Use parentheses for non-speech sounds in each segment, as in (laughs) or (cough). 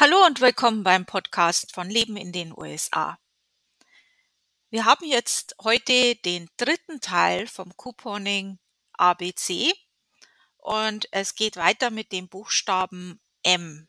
Hallo und willkommen beim Podcast von Leben in den USA. Wir haben jetzt heute den dritten Teil vom Couponing ABC und es geht weiter mit dem Buchstaben M.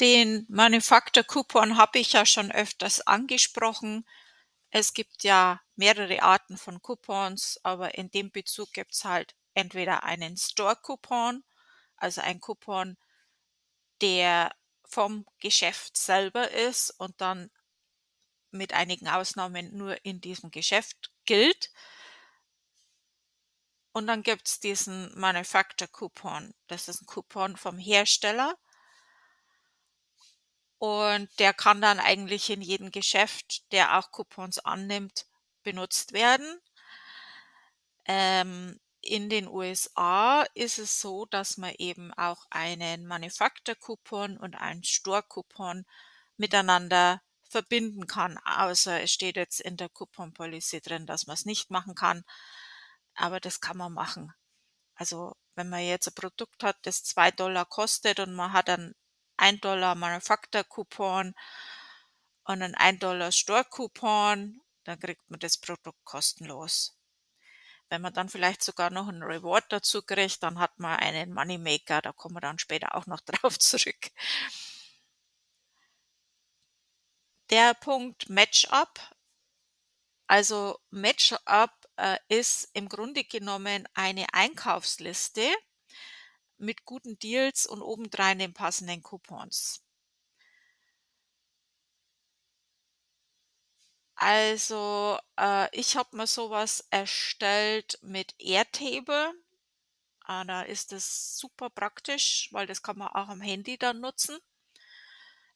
Den Manufaktur-Coupon habe ich ja schon öfters angesprochen. Es gibt ja mehrere Arten von Coupons, aber in dem Bezug gibt es halt entweder einen Store-Coupon, also ein Coupon, der vom Geschäft selber ist und dann mit einigen Ausnahmen nur in diesem Geschäft gilt. Und dann gibt es diesen Manufacturer Coupon. Das ist ein Coupon vom Hersteller und der kann dann eigentlich in jedem Geschäft, der auch Coupons annimmt, benutzt werden. Ähm, in den USA ist es so, dass man eben auch einen Manufacturer-Coupon und einen Store-Coupon miteinander verbinden kann, außer es steht jetzt in der Coupon-Policy drin, dass man es nicht machen kann. Aber das kann man machen. Also wenn man jetzt ein Produkt hat, das zwei Dollar kostet und man hat dann 1 Dollar Manufaktur-Coupon und ein 1 Dollar Store-Coupon, dann kriegt man das Produkt kostenlos. Wenn man dann vielleicht sogar noch einen Reward dazu kriegt, dann hat man einen Moneymaker, da kommen wir dann später auch noch (laughs) drauf zurück. Der Punkt Matchup. Also Matchup äh, ist im Grunde genommen eine Einkaufsliste, mit guten Deals und obendrein den passenden Coupons. Also, äh, ich habe mir sowas erstellt mit Airtable. Äh, da ist es super praktisch, weil das kann man auch am Handy dann nutzen.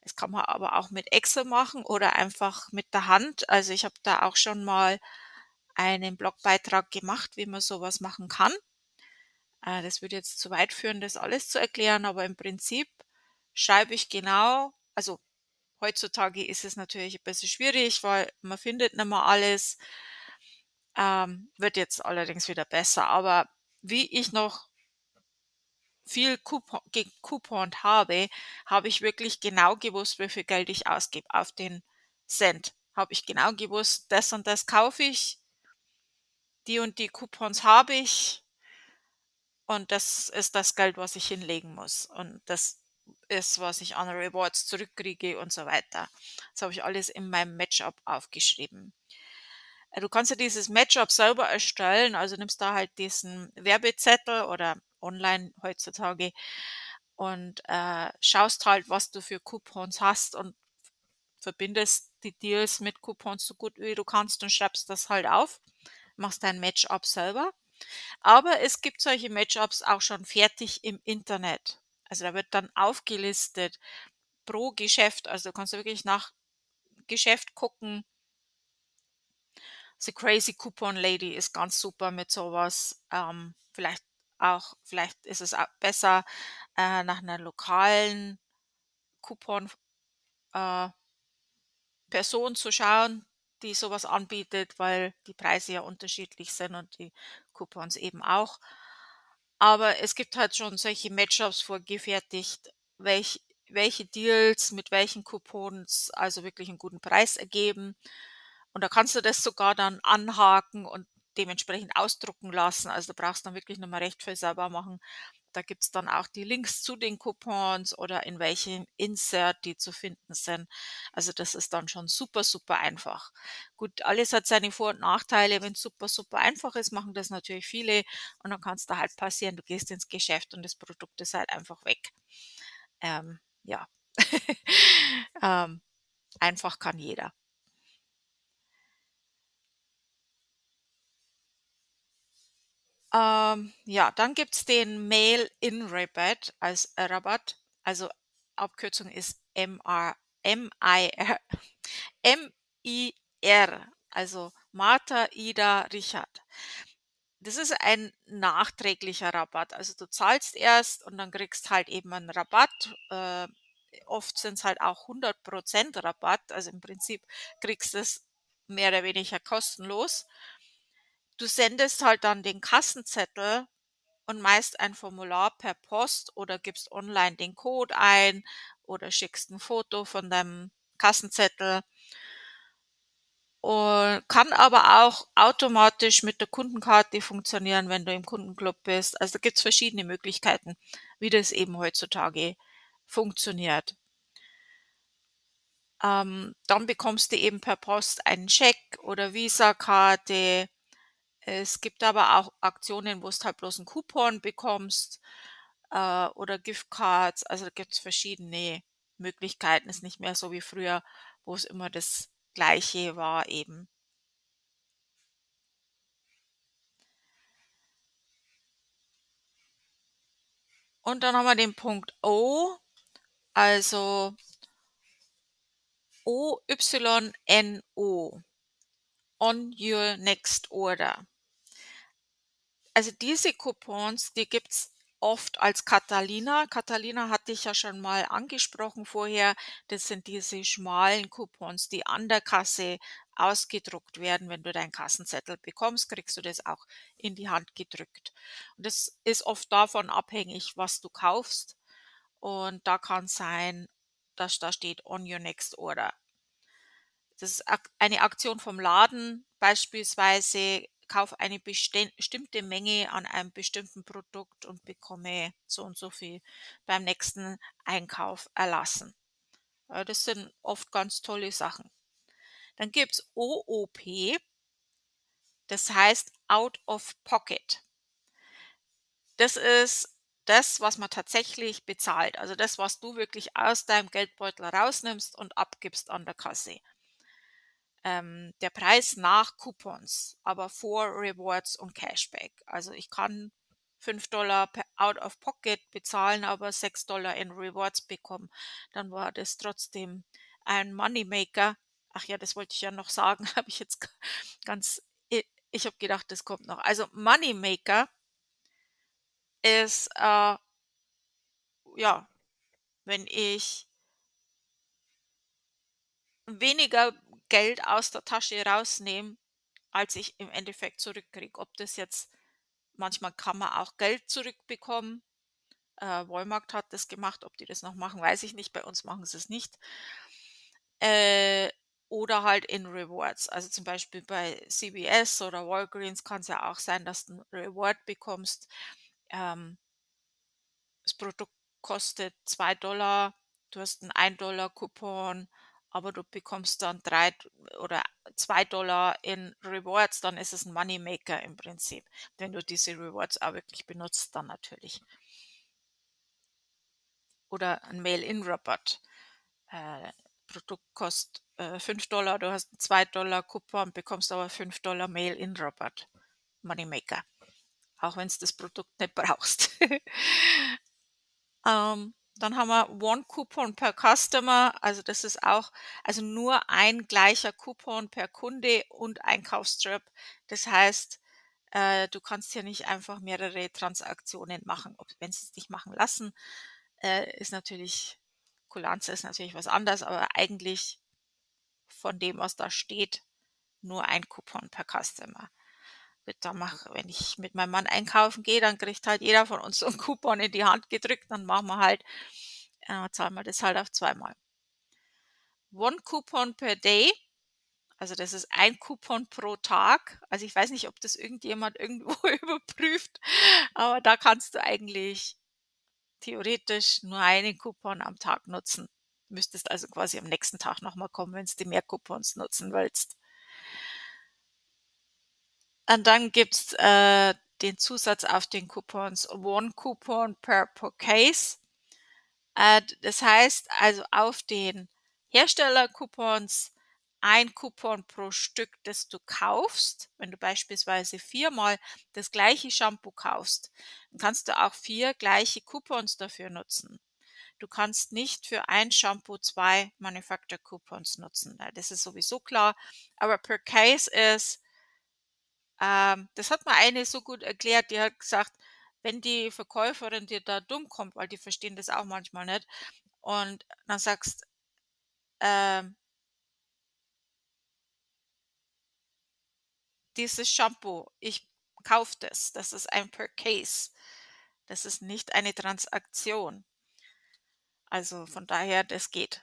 Das kann man aber auch mit Excel machen oder einfach mit der Hand. Also, ich habe da auch schon mal einen Blogbeitrag gemacht, wie man sowas machen kann. Äh, das würde jetzt zu weit führen, das alles zu erklären, aber im Prinzip schreibe ich genau, also heutzutage ist es natürlich ein bisschen schwierig, weil man findet nicht mehr alles. Ähm, wird jetzt allerdings wieder besser. Aber wie ich noch viel Coupon, gekupont habe, habe ich wirklich genau gewusst, wie viel Geld ich ausgebe auf den Cent. Habe ich genau gewusst, das und das kaufe ich, die und die Coupons habe ich, und das ist das Geld, was ich hinlegen muss. Und das ist, was ich an Rewards zurückkriege und so weiter. Das habe ich alles in meinem Matchup aufgeschrieben. Äh, du kannst ja dieses Matchup selber erstellen, also nimmst da halt diesen Werbezettel oder online heutzutage und äh, schaust halt, was du für Coupons hast und verbindest die Deals mit Coupons so gut wie du kannst und schreibst das halt auf, machst dein Matchup selber. Aber es gibt solche Matchups auch schon fertig im Internet. Also da wird dann aufgelistet pro Geschäft. Also du kannst wirklich nach Geschäft gucken. The Crazy Coupon Lady ist ganz super mit sowas. Ähm, vielleicht auch, vielleicht ist es auch besser, äh, nach einer lokalen Coupon äh, Person zu schauen, die sowas anbietet, weil die Preise ja unterschiedlich sind und die Coupons eben auch. Aber es gibt halt schon solche Matchups vorgefertigt, welch, welche Deals mit welchen Coupons also wirklich einen guten Preis ergeben. Und da kannst du das sogar dann anhaken und dementsprechend ausdrucken lassen. Also du brauchst dann wirklich nochmal recht viel selber machen. Da gibt's dann auch die Links zu den Coupons oder in welchem Insert die zu finden sind. Also das ist dann schon super, super einfach. Gut, alles hat seine Vor- und Nachteile. Wenn es super, super einfach ist, machen das natürlich viele und dann kann es da halt passieren, du gehst ins Geschäft und das Produkt ist halt einfach weg. Ähm, ja. (laughs) ähm, einfach kann jeder. Ähm, ja, dann gibt's den Mail-in-Rabatt als Rabatt. Also Abkürzung ist M-I-R (laughs) M-I-R, also Martha, Ida, Richard. Das ist ein nachträglicher Rabatt. Also du zahlst erst und dann kriegst halt eben einen Rabatt. Äh, oft sind's halt auch 100% Rabatt. Also im Prinzip kriegst es mehr oder weniger kostenlos. Du sendest halt dann den Kassenzettel und meist ein Formular per Post oder gibst online den Code ein oder schickst ein Foto von deinem Kassenzettel. Und kann aber auch automatisch mit der Kundenkarte funktionieren, wenn du im Kundenclub bist. Also, da gibt's verschiedene Möglichkeiten, wie das eben heutzutage funktioniert. Ähm, dann bekommst du eben per Post einen Scheck oder Visakarte. Es gibt aber auch Aktionen, wo's halt bloß 'n Coupon bekommst, äh, oder Giftcards. Also, da gibt's verschiedene Möglichkeiten. Ist nicht mehr so wie früher, wo's immer das Gleiche war eben. Und dann haben wir den Punkt O, also O-Y-N-O. On your next order. Also, diese Coupons, die gibt's oft als Catalina. Catalina hatte ich ja schon mal angesprochen vorher. Das sind diese schmalen Coupons, die an der Kasse ausgedruckt werden. Wenn du deinen Kassenzettel bekommst, kriegst du das auch in die Hand gedrückt. Und das ist oft davon abhängig, was du kaufst. Und da kann's sein, dass da steht on your next order. Das ist eine Aktion vom Laden, beispielsweise kauf eine bestimmte Menge an einem bestimmten Produkt und bekomme so und so viel beim nächsten Einkauf erlassen. Äh, das sind oft ganz tolle Sachen. Dann gibt's OOP. Das heißt out of pocket. Das ist das, was man tatsächlich bezahlt. Also, das, was du wirklich aus deinem Geldbeutel rausnimmst und abgibst an der Kasse. Ähm, der Preis nach Coupons, aber vor Rewards und Cashback. Also, ich kann 5 per out of pocket bezahlen, aber 6 in Rewards bekommen. Dann war das trotzdem ein Moneymaker. Ach ja, das wollte ich ja noch sagen, (laughs) habe ich jetzt ganz ich habe gedacht, das kommt noch. Also, Moneymaker ist, äh ja, wenn ich weniger Geld aus der Tasche rausnehme, als ich im Endeffekt zurückkriege. Ob das jetzt manchmal kann man auch Geld zurückbekommen. Äh, Walmart hat das gemacht. Ob die das noch machen, weiß ich nicht. Bei uns machen sie's nicht. Äh, oder halt in Rewards. Also, zum Beispiel bei CVS oder Walgreens kann's ja auch sein, dass du 'n Reward bekommst. Ähm das Produkt kostet 2 Du hast 'n $1 aber du bekommst dann 3 oder 2 in Rewards, dann ist es 'n Moneymaker im Prinzip, wenn du diese Rewards auch wirklich benutzt dann natürlich. Oder 'n Mail-in-Rabatt. Äh, Produkt kostet, äh, 5 du hast 'n 2 Coupon, bekommst aber 5 Mail-in-Rabatt. Moneymaker. Auch wenn's das Produkt nicht (laughs) brauchst. Ähm, dann haben wir One Coupon per Customer. Also, das ist auch also, nur ein gleicher Coupon per Kunde und Einkaufstrip. Das heißt, äh, du kannst hier nicht einfach mehrere Transaktionen machen. Wenn sie's dich machen lassen, äh, ist natürlich Kulanz ist natürlich was anderes, aber eigentlich von dem, was da steht, nur ein Coupon per Customer. Da mache wenn ich mit meinem Mann einkaufen gehe, dann kriegt halt jeder von uns so 'n Coupon in die Hand gedrückt, dann machen wir halt äh, zahlen wir das halt auf zweimal. One Coupon per day, also das ist ein Coupon pro Tag. Also, ich weiß nicht, ob das irgendjemand (laughs) irgendwo überprüft, aber da kannst du eigentlich theoretisch nur einen Coupon am Tag nutzen. Müsstest also quasi am nächsten Tag noch mal kommen, wenn's du mehr Coupons nutzen willst. Und dann gibt's, äh, den Zusatz auf den Coupons One Coupon per per Case. Äh, das heißt also, auf den Herstellercoupons ein Coupon pro Stück, das du kaufst. Wenn du beispielsweise viermal das gleiche Shampoo kaufst, dann kannst du auch vier gleiche Coupons dafür nutzen. Du kannst nicht für ein Shampoo zwei Manufacturer Coupons nutzen. Das ist sowieso klar. Aber per Case ist, ähm, das hat mir eine so gut erklärt, die hat gesagt, wenn die Verkäuferin dir da dumm kommt, weil die verstehen das auch manchmal nicht, und dann sagst, ähm, dieses Shampoo, ich kaufe das, das ist ein per Case. Das ist nicht eine Transaktion. Also von daher, das geht.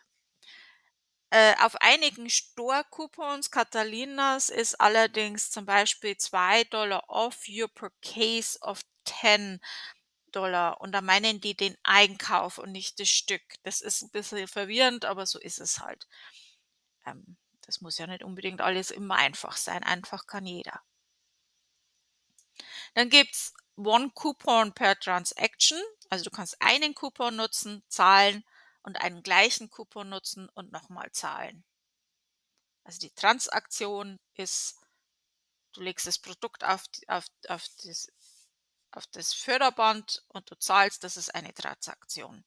Äh, auf einigen Store-Coupons, Catalinas, ist allerdings zum Beispiel 2 Dollar off your per case of 10 Dollar. Und da meinen die den Einkauf und nicht das Stück. Das ist ein bisschen verwirrend, aber so ist es halt. Ähm, das muss ja nicht unbedingt alles immer einfach sein. Einfach kann jeder. Dann gibt's One Coupon per Transaction. Also du kannst einen Coupon nutzen, zahlen und einen gleichen Coupon nutzen und nochmal zahlen. Also die Transaktion ist, du legst das Produkt auf, auf, auf, das, auf das Förderband und du zahlst, das ist eine Transaktion.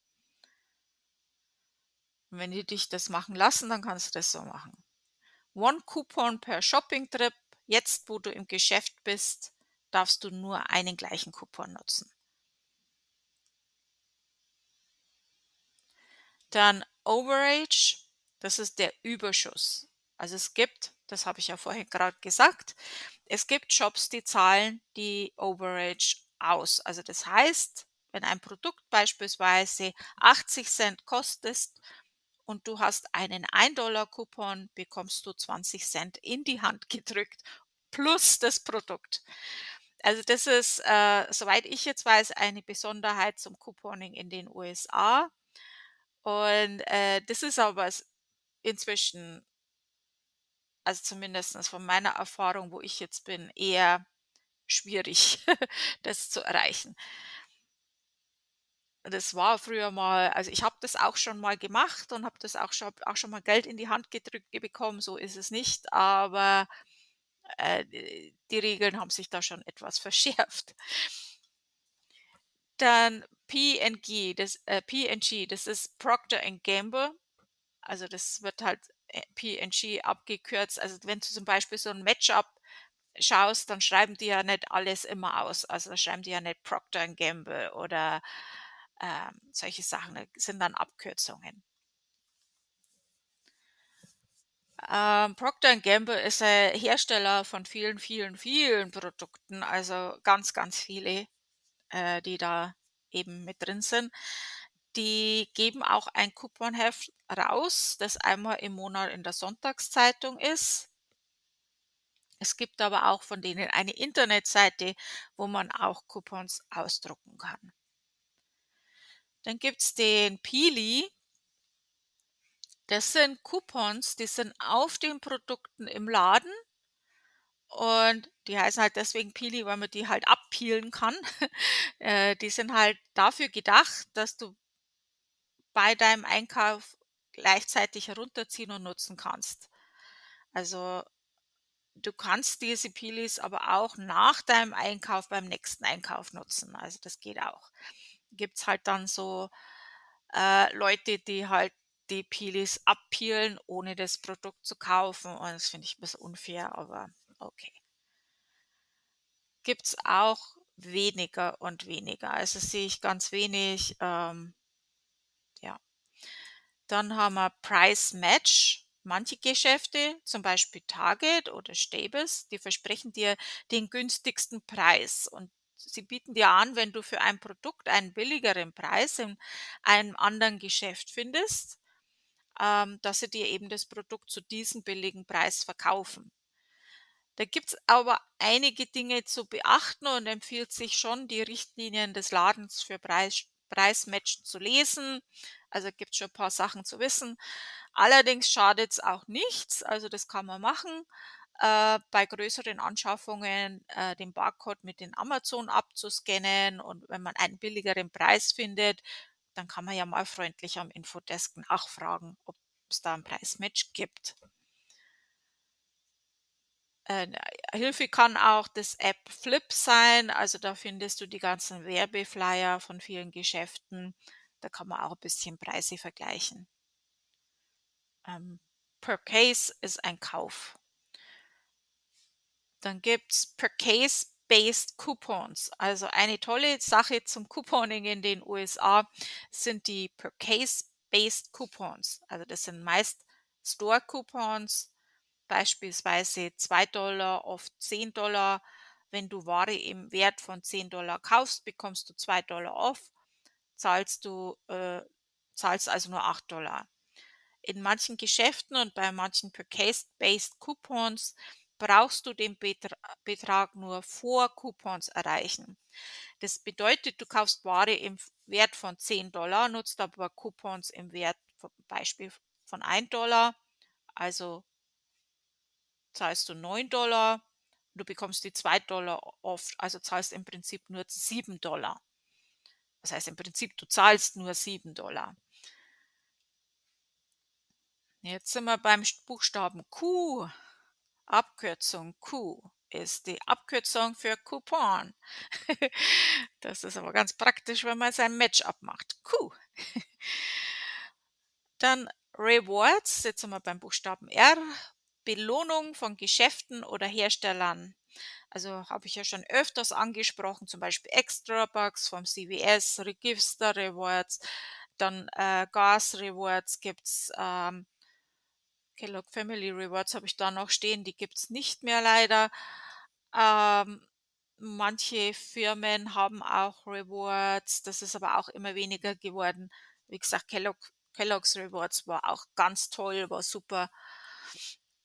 Und wenn die dich das machen lassen, dann kannst du das so machen. One Coupon per Shopping Trip. Jetzt, wo du im Geschäft bist, darfst du nur einen gleichen Coupon nutzen. Dann Overage, das ist der Überschuss. Also es gibt, das habe ich ja vorhin gerade gesagt, es gibt Shops, die zahlen die Overage aus. Also das heißt, wenn ein Produkt beispielsweise 80 Cent kostet und du hast einen 1-Dollar-Coupon, bekommst du 20 Cent in die Hand gedrückt plus das Produkt. Also das ist, äh, soweit ich jetzt weiß, eine Besonderheit zum Couponing in den USA. Und äh, das ist aber inzwischen, also zumindest von meiner Erfahrung, wo ich jetzt bin, eher schwierig, (laughs) das zu erreichen. Das war früher mal, also ich habe das auch schon mal gemacht und habe das auch schon, auch schon mal Geld in die Hand gedrückt bekommen, so ist es nicht, aber äh, die Regeln haben sich da schon etwas (laughs) verschärft. Dann P&G, das äh, P&G, das ist Procter Gamble. Also das wird halt äh, P&G abgekürzt. Also wenn du zum Beispiel so ein Matchup schaust, dann schreiben die ja nicht alles immer aus. Also da schreiben die ja nicht Procter Gamble oder ähm, solche Sachen. Das sind dann Abkürzungen. Ähm, Procter Gamble ist ein Hersteller von vielen, vielen, vielen Produkten, also ganz, ganz viele, äh, die da eben mit drin sind. Die geben auch ein Couponheft raus, das einmal im Monat in der Sonntagszeitung ist. Es gibt aber auch von denen eine Internetseite, wo man auch Coupons ausdrucken kann. Dann gibt es den Pili. Das sind Coupons, die sind auf den Produkten im Laden und die heißen halt deswegen Pili, weil man die halt abpeelen kann. (laughs) Äh, die sind halt dafür gedacht, dass du bei deinem Einkauf gleichzeitig herunterziehen und nutzen kannst. Also du kannst diese Pilis aber auch nach deinem Einkauf beim nächsten Einkauf nutzen. Also das geht auch. Gibt's halt dann so äh, Leute, die halt die Pilis abpeelen, ohne das Produkt zu kaufen. Und das finde ich ein bisschen unfair, aber okay. Gibt's auch weniger und weniger. Also sehe ich ganz wenig. Ähm, ja. Dann haben wir Price Match. Manche Geschäfte, zum Beispiel Target oder Staples, die versprechen dir den günstigsten Preis und sie bieten dir an, wenn du für ein Produkt einen billigeren Preis in einem anderen Geschäft findest, ähm, dass sie dir eben das Produkt zu diesem billigen Preis verkaufen. Da gibt es aber einige Dinge zu beachten und empfiehlt sich schon, die Richtlinien des Ladens für Preis, Preismatchen zu lesen. Also gibt es schon ein paar Sachen zu wissen. Allerdings schadet es auch nichts, also das kann man machen. Äh, bei größeren Anschaffungen äh, den Barcode mit den Amazon abzuscannen und wenn man einen billigeren Preis findet, dann kann man ja mal freundlich am Infodesk nachfragen, ob es da ein Preismatch gibt. Äh, Hilfe kann auch das App Flip sein. Also da findest du die ganzen Werbeflyer von vielen Geschäften. Da kann man auch ein bisschen Preise vergleichen. Ähm, per Case ist ein Kauf. Dann gibt's per Case Based Coupons. Also eine tolle Sache zum Couponing in den USA sind die per Case Based Coupons. Also das sind meist Store Coupons, beispielsweise 2 Dollar auf 10 Dollar. Wenn du Ware im Wert von 10 Dollar kaufst, bekommst du 2 Dollar off, zahlst du äh, zahlst also nur 8 Dollar. In manchen Geschäften und bei manchen per Case Based Coupons brauchst du den Betrag nur vor Coupons erreichen. Das bedeutet, du kaufst Ware im Wert von 10 Dollar, nutzt aber Coupons im Wert zum Beispiel von 1 Dollar, also zahlst du 9 Dollar, du bekommst die 2 Dollar oft, also zahlst im Prinzip nur 7 Dollar. Das heißt im Prinzip, du zahlst nur 7 Dollar. Jetzt sind wir beim Buchstaben Q. Abkürzung Q ist die Abkürzung für Coupon. (laughs) das ist aber ganz praktisch, wenn man sein Match abmacht. Q. (laughs) Dann Rewards, jetzt sind wir beim Buchstaben R. Belohnung von Geschäften oder Herstellern. Also habe ich ja schon öfters angesprochen, zum Beispiel Extra Bucks vom CVS, Register Rewards, dann äh, Gas Rewards gibt's ähm, Kellogg Family Rewards habe ich da noch stehen, die gibt es nicht mehr leider. Ähm, manche Firmen haben auch Rewards, das ist aber auch immer weniger geworden. Wie gesagt, Kellogg, Kellogg's Rewards war auch ganz toll, war super.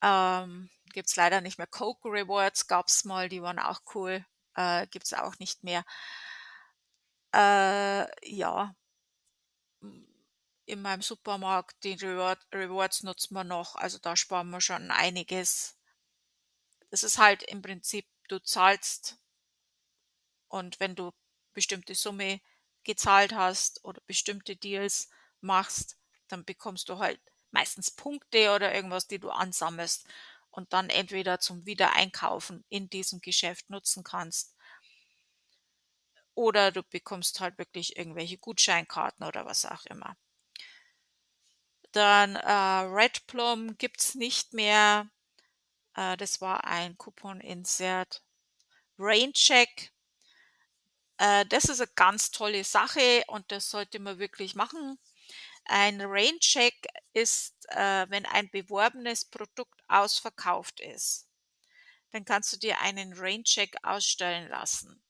Ähm, gibt es leider nicht mehr. Coke Rewards gab es mal, die waren auch cool. Äh, gibt es auch nicht mehr. Äh, ja, in meinem Supermarkt, die Reward Rewards nutzen wir noch, also da sparen wir schon einiges. Es ist halt im Prinzip, du zahlst und wenn du bestimmte Summe gezahlt hast oder bestimmte Deals machst, dann bekommst du halt meistens Punkte oder irgendwas, die du ansammelst und dann entweder zum Wiedereinkaufen in diesem Geschäft nutzen kannst. Oder du bekommst halt wirklich irgendwelche Gutscheinkarten oder was auch immer. Dann äh, Red Plum gibt's nicht mehr. Äh, das war ein Coupon-Insert. Raincheck. Äh, das ist eine ganz tolle Sache und das sollte man wirklich machen. Ein Raincheck ist, äh, wenn ein beworbenes Produkt ausverkauft ist. Dann kannst du dir einen Raincheck ausstellen lassen.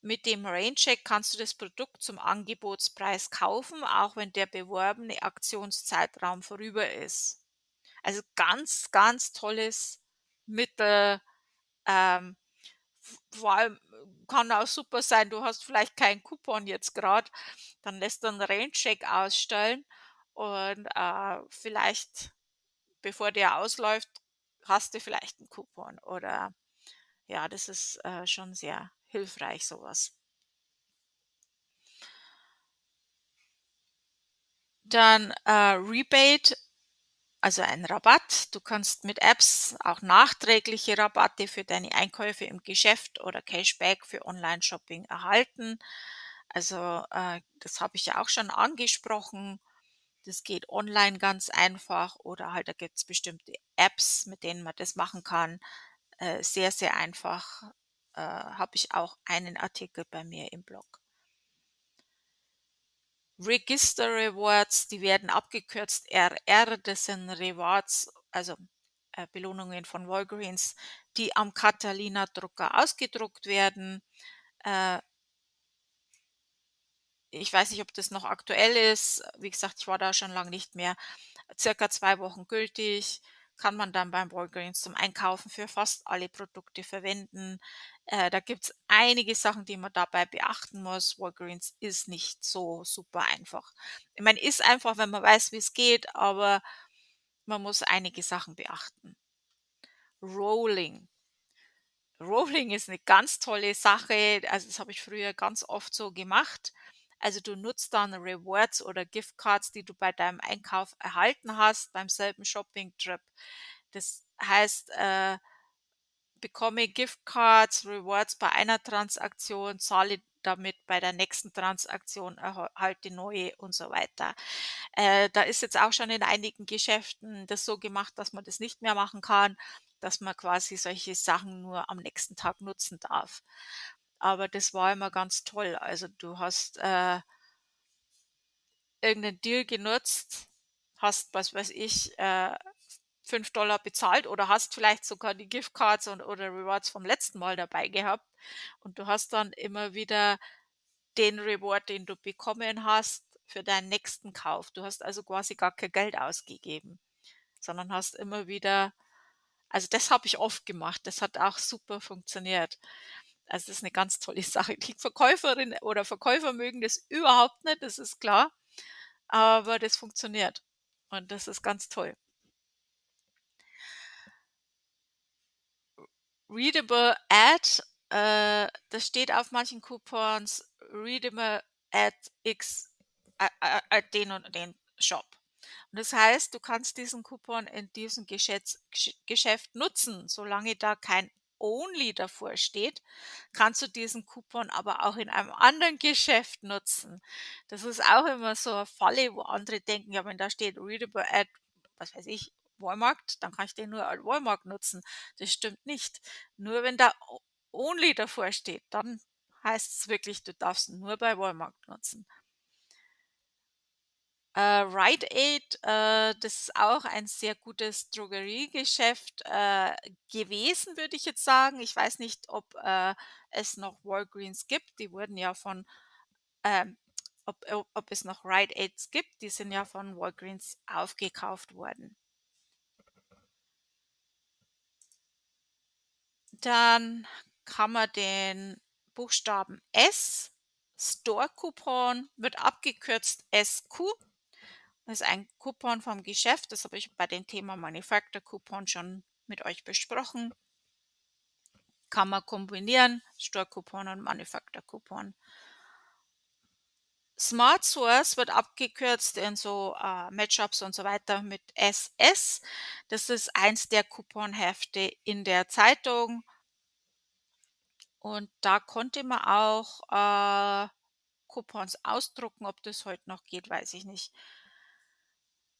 Mit dem Raincheck kannst du das Produkt zum Angebotspreis kaufen, auch wenn der beworbene Aktionszeitraum vorüber ist. Also ganz, ganz tolles Mittel. Ähm, vor allem kann auch super sein, du hast vielleicht keinen Coupon jetzt gerade, dann lässt du einen Raincheck ausstellen und äh, vielleicht, bevor der ausläuft, hast du vielleicht einen Coupon oder ja, das ist äh, schon sehr hilfreich, sowas. Dann äh, Rebate, also ein Rabatt. Du kannst mit Apps auch nachträgliche Rabatte für deine Einkäufe im Geschäft oder Cashback für Online-Shopping erhalten. Also äh, das habe ich ja auch schon angesprochen. Das geht online ganz einfach oder halt da gibt es bestimmte Apps, mit denen man das machen kann. Äh, sehr, sehr einfach äh, habe ich auch einen Artikel bei mir im Blog. Register Rewards, die werden abgekürzt RR, das sind Rewards, also äh, Belohnungen von Walgreens, die am Catalina Drucker ausgedruckt werden. Äh, ich weiß nicht, ob das noch aktuell ist. Wie gesagt, ich war da schon lange nicht mehr. Circa zwei Wochen gültig kann man dann beim Walgreens zum Einkaufen für fast alle Produkte verwenden. Äh, da gibt's einige Sachen, die man dabei beachten muss. Walgreens ist nicht so super einfach. Ich meine, ist einfach, wenn man weiß, wie es geht, aber man muss einige Sachen beachten. Rolling. Rolling ist eine ganz tolle Sache. Also das habe ich früher ganz oft so gemacht. Also du nutzt dann Rewards oder Giftcards, die du bei deinem Einkauf erhalten hast, beim selben Shopping-Trip. Das heißt, äh, bekomme Giftcards, Rewards bei einer Transaktion, zahle damit bei der nächsten Transaktion, erhalte neue und so weiter. Äh, da ist jetzt auch schon in einigen Geschäften das so gemacht, dass man das nicht mehr machen kann, dass man quasi solche Sachen nur am nächsten Tag nutzen darf. Aber das war immer ganz toll. Also du hast äh, irgendeinen Deal genutzt, hast, was weiß ich, äh, 5 Dollar bezahlt oder hast vielleicht sogar die Giftcards und, oder Rewards vom letzten Mal dabei gehabt und du hast dann immer wieder den Reward, den du bekommen hast, für deinen nächsten Kauf. Du hast also quasi gar kein Geld ausgegeben, sondern hast immer wieder, also das habe ich oft gemacht, das hat auch super funktioniert. Also das ist eine ganz tolle (laughs) Sache. Die Verkäuferin oder Verkäufer mögen das überhaupt nicht, das ist klar, aber das funktioniert und das ist ganz toll. Readable Ad, äh, das steht auf manchen Coupons, Readable Ad X, äh, äh, den und den Shop. Und das heißt, du kannst diesen Coupon in diesem Geschäft, Geschäft nutzen, solange da kein Only davor steht, kannst du diesen Coupon aber auch in einem anderen Geschäft nutzen. Das ist auch immer so eine Falle, wo andere denken, ja, wenn da steht Readable Ad, was weiß ich, Walmart, dann kann ich den nur als Walmart nutzen. Das stimmt nicht. Nur wenn da Only davor steht, dann heißt es wirklich, du darfst nur bei Walmart nutzen. Äh, Rite Aid, äh, das ist auch ein sehr gutes Drogeriegeschäft äh, gewesen, würde ich jetzt sagen. Ich weiß nicht, ob äh, es noch Walgreens gibt. Die wurden ja von, ähm, ob, ob, ob es noch Rite Aids gibt. Die sind ja von Walgreens aufgekauft worden. Dann kann man den Buchstaben S, Store Coupon, wird abgekürzt SQ. Das ist ein Coupon vom Geschäft, das habe ich bei dem Thema Manufacturer Coupon schon mit euch besprochen. Kann man kombinieren, Store Coupon und Manufacturer Coupon. Smart Source wird abgekürzt in so äh, Matchups und so weiter mit SS. Das ist eins der Couponhefte in der Zeitung. Und da konnte man auch äh, Coupons ausdrucken. Ob das heute noch geht, weiß ich nicht.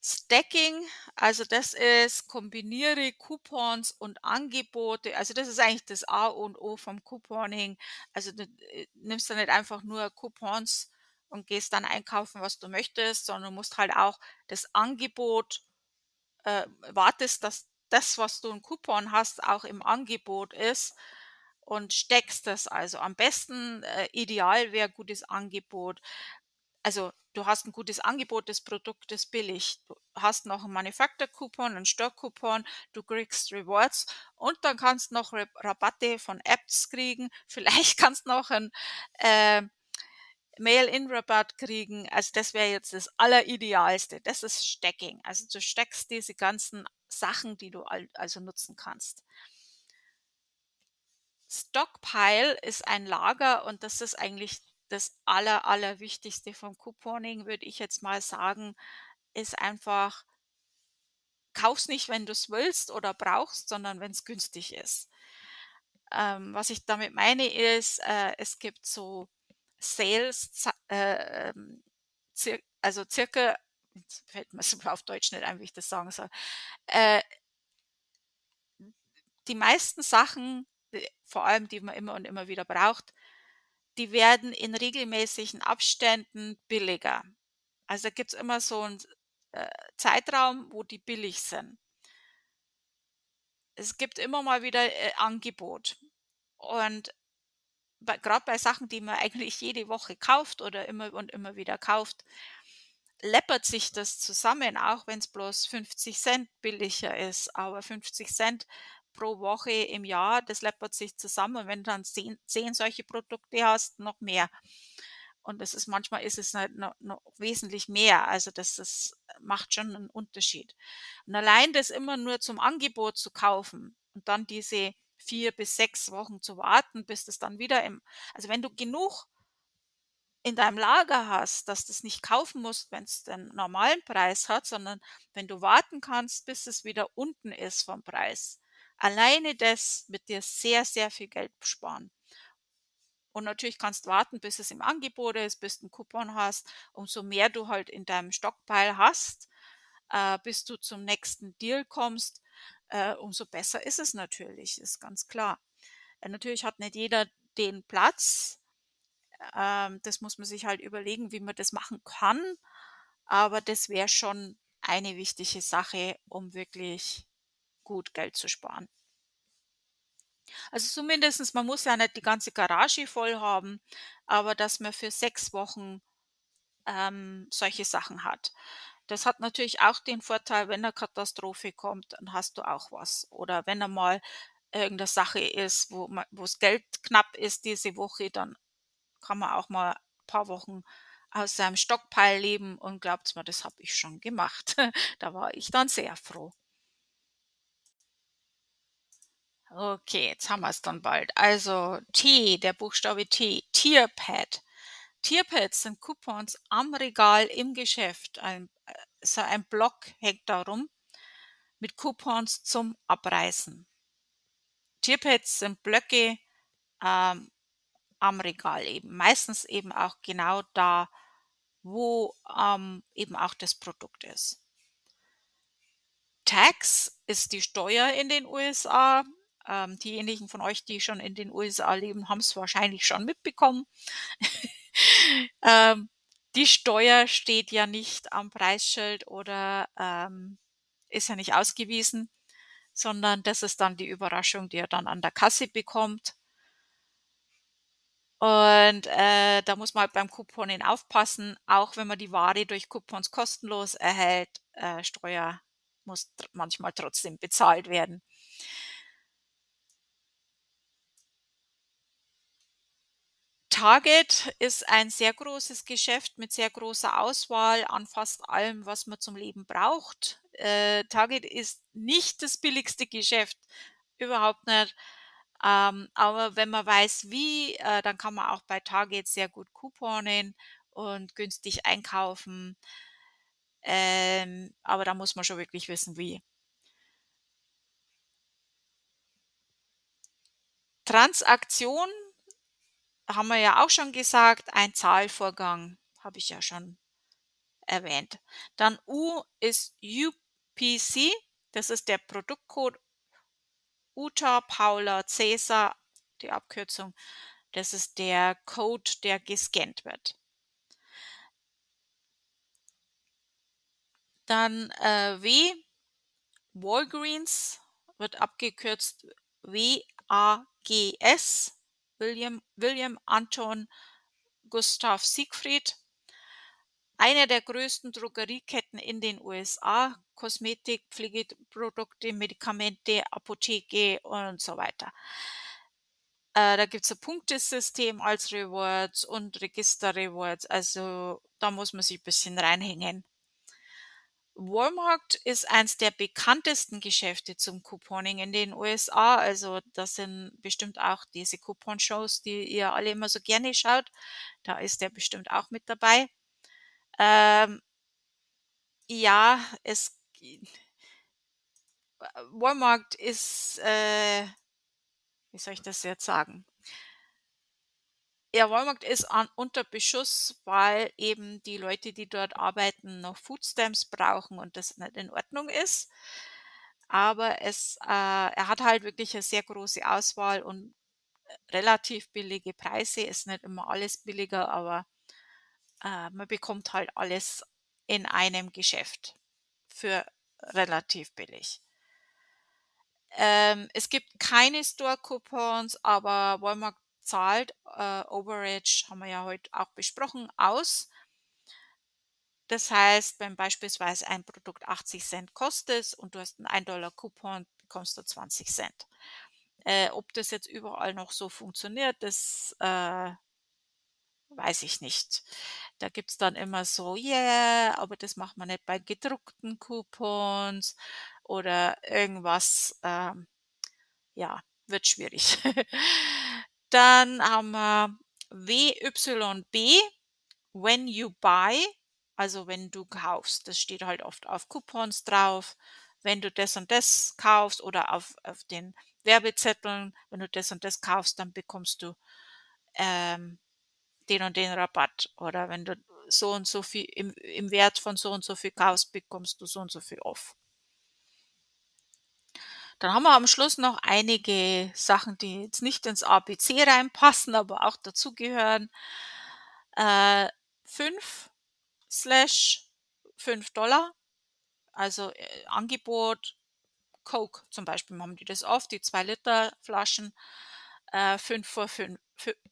Stacking, also das ist kombiniere Coupons und Angebote. Also das ist eigentlich das A und O vom Couponing. Also du äh, nimmst du nicht einfach nur Coupons und gehst dann einkaufen, was du möchtest, sondern du musst halt auch das Angebot äh, wartest, dass das, was du im Coupon hast, auch im Angebot ist und steckst das also. Am besten, äh, ideal wäre gutes Angebot. Also du hast ein gutes Angebot, das Produkt ist billig. Du hast noch einen Manufacturer-Coupon, einen Stock-Coupon, du kriegst Rewards und dann kannst noch Rabatte von Apps kriegen. (laughs) Vielleicht kannst noch ein äh, Mail-in-Rabatt kriegen. Also das wäre jetzt das Alleridealste. Das ist Stacking. Also du steckst diese ganzen Sachen, die du also nutzen kannst. Stockpile ist ein Lager und das ist eigentlich das aller, allerwichtigste vom Couponing, würde ich jetzt mal sagen, ist einfach, kauf's nicht, wenn du es willst oder brauchst, sondern wenn es günstig ist. Ähm, was ich damit meine ist, äh, es gibt so Sales, äh, ähm, zir also circa, fällt mir so auf Deutsch nicht ein, wie ich das sagen soll, äh, die meisten Sachen, vor allem die man immer und immer wieder braucht, die werden in regelmäßigen Abständen billiger. Also gibt es immer so einen äh, Zeitraum, wo die billig sind. Es gibt immer mal wieder äh, Angebot. Und gerade bei Sachen, die man (laughs) eigentlich jede Woche kauft oder immer und immer wieder kauft, läppert sich das zusammen, auch wenn es bloß 50 Cent billiger ist. Aber 50 Cent pro Woche im Jahr, das läppert sich zusammen. Und wenn du dann zehn, zehn solche Produkte hast, noch mehr. Und das ist manchmal ist es halt noch, noch wesentlich mehr. Also das ist, macht schon einen Unterschied. Und allein das immer nur zum Angebot zu kaufen und dann diese vier bis sechs Wochen zu warten, bis das dann wieder im, also wenn du genug in deinem Lager hast, dass du's nicht kaufen musst, wenn's den normalen Preis hat, sondern wenn du warten kannst, bis es wieder unten ist vom Preis. Alleine das wird dir sehr, sehr viel Geld sparen. Und natürlich kannst warten, bis es im Angebot ist, bis du 'n Coupon hast. Umso mehr du halt in deinem Stockpile hast, äh, bis du zum nächsten Deal kommst, äh, umso besser ist es natürlich, ist ganz klar. Äh, natürlich hat nicht jeder den Platz. Ähm, das muss man sich halt überlegen, wie man das machen kann, aber das wäre schon eine wichtige Sache, um wirklich gut Geld zu sparen. Also zumindestens man muss ja nicht die ganze Garage voll haben, aber dass man für 6 Wochen, ähm, solche Sachen hat. Das hat natürlich auch den Vorteil, wenn 'ne Katastrophe kommt, dann hast du auch was. Oder wenn einmal irgend 'ne Sache ist, wo wo's Geld knapp ist diese Woche, dann kann man auch mal paar Wochen aus seinem Stockpile leben und glaubt's mir, das habe ich schon gemacht. (laughs) Da war ich dann sehr froh. Okay, jetzt haben wir's dann bald. Also T, der Buchstabe T, Tierpad. Tierpads sind Coupons am Regal im Geschäft. Ein äh, so ein Block hängt da rum mit Coupons zum Abreißen. Tierpads sind Blöcke, ähm, am Regal eben. Meistens eben auch genau da, wo, ähm, eben auch das Produkt ist. Tax ist die Steuer in den USA. Ähm, diejenigen von euch, die schon in den USA leben, haben's wahrscheinlich schon mitbekommen. (laughs) Ähm, die Steuer steht ja nicht am Preisschild oder, ähm, ist ja nicht ausgewiesen, sondern das ist dann die Überraschung, die ihr dann an der Kasse bekommt. Und, äh, da muss man halt beim Couponing aufpassen, auch wenn man die Ware durch Coupons kostenlos erhält, äh, Steuer muss manchmal trotzdem bezahlt werden. Target ist ein sehr großes Geschäft mit sehr großer Auswahl an fast allem, was man zum Leben braucht. Äh, Target ist nicht das billigste Geschäft, überhaupt nicht. Ähm, aber wenn man weiß wie, äh, dann kann man auch bei Target sehr gut couponen und günstig einkaufen. Ähm, aber da muss man schon wirklich wissen wie. Transaktion haben wir ja auch schon gesagt, ein Zahlvorgang, habe ich ja schon erwähnt. Dann U ist UPC, das ist der Produktcode Uta Paula Cäsar, die Abkürzung. Das ist der Code, der gescannt wird. Dann, äh, W, Walgreens wird abgekürzt W-A-G-S, William William Anton Gustav Siegfried. Eine der größten Drogerieketten in den USA, Kosmetik, Pflegeprodukte, Medikamente, Apotheke und so weiter. Äh, da gibt's 'n Punktesystem als Rewards und Register-Rewards, also da muss man sich bisschen reinhängen. Walmart ist eins der bekanntesten Geschäfte zum Couponing in den USA. Also, das sind bestimmt auch diese Coupon-Shows, die ihr alle immer so gerne schaut. Da ist der bestimmt auch mit dabei. Ähm ja, es Walmart ist, äh wie soll ich das jetzt sagen? Ja, Walmart ist an unter Beschuss, weil eben die Leute, die dort arbeiten, noch Foodstamps brauchen und das nicht in Ordnung ist. Aber es äh, er hat halt wirklich 'ne sehr große Auswahl und, äh, relativ billige Preise. Ist nicht immer alles billiger, aber, äh, man bekommt halt alles in einem Geschäft für relativ billig. Ähm, es gibt keine Store-Coupons, aber Walmart zahlt, äh, Overage, haben wir ja heute auch besprochen, aus. Das heißt, wenn beispielsweise ein Produkt 80 kostet und du hast 'n $1 Coupon, bekommst du 20 Äh, ob das jetzt überall noch so funktioniert, das, äh weiß ich nicht. Da gibt's dann immer so: „Yeah, aber das macht man nicht bei gedruckten Coupons“ oder irgendwas, ähm, ja, wird schwierig. (laughs) Dann haben wir WYB, when you buy, also wenn du kaufst. Das steht halt oft auf Coupons drauf. Wenn du das und das kaufst oder auf, auf den Werbezetteln, wenn du das und das kaufst, dann bekommst du ähm, den und den Rabatt. Oder wenn du so und so viel im, im Wert von so und so viel kaufst, bekommst du so und so viel off. Dann haben wir am Schluss noch einige Sachen, die jetzt nicht ins ABC reinpassen, aber auch dazugehören. Äh, 5 slash 5 Dollar, also äh, Angebot Coke zum Beispiel haben die das oft, die 2 Liter Flaschen, äh, 5 für 5,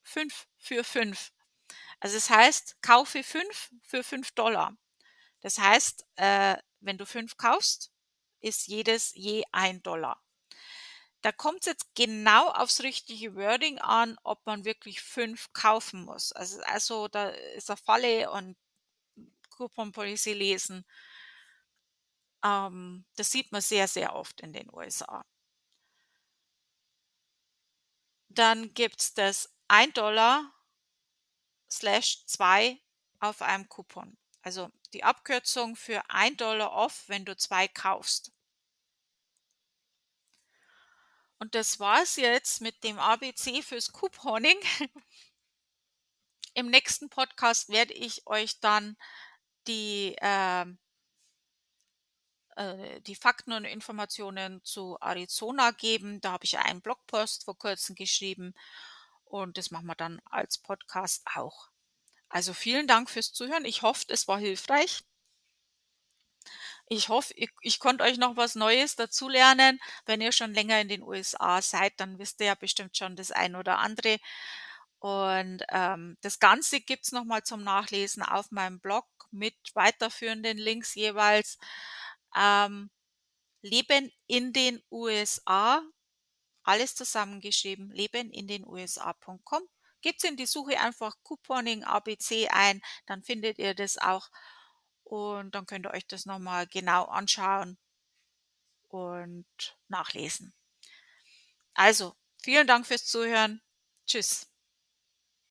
5 für 5. Also das heißt, kaufe 5 für 5 Dollar. Das heißt, äh, wenn du 5 kaufst, ist jedes je 1 Dollar. Da kommt es jetzt genau aufs richtige Wording an, ob man wirklich 5 kaufen muss. Also, also da ist eine Falle und Coupon Policy lesen. Ähm, das sieht man sehr, sehr oft in den USA. Dann gibt es das 1 Dollar slash 2 auf einem Coupon. Also die Abkürzung für 1 Dollar off, wenn du zwei kaufst. Und das war es jetzt mit dem ABC fürs Couponing. (laughs) Im nächsten Podcast werde ich euch dann die, äh, äh, die Fakten und Informationen zu Arizona geben. Da habe ich einen Blogpost vor kurzem geschrieben und das machen wir dann als Podcast auch. Also vielen Dank fürs Zuhören. Ich hoffe, es war hilfreich. Ich hoffe, ich, ich konnte euch noch was Neues dazulernen. Wenn ihr schon länger in den USA seid, dann wisst ihr ja bestimmt schon das ein oder andere. Und ähm, das Ganze gibt's noch mal zum Nachlesen auf meinem Blog mit weiterführenden Links jeweils. Ähm, Leben in den USA, alles zusammengeschrieben, leben in den USA.com. Gebt in die Suche einfach Couponing ABC ein, dann findet ihr das auch und dann könnt ihr euch das nochmal genau anschauen und nachlesen. Also, vielen Dank fürs Zuhören. Tschüss.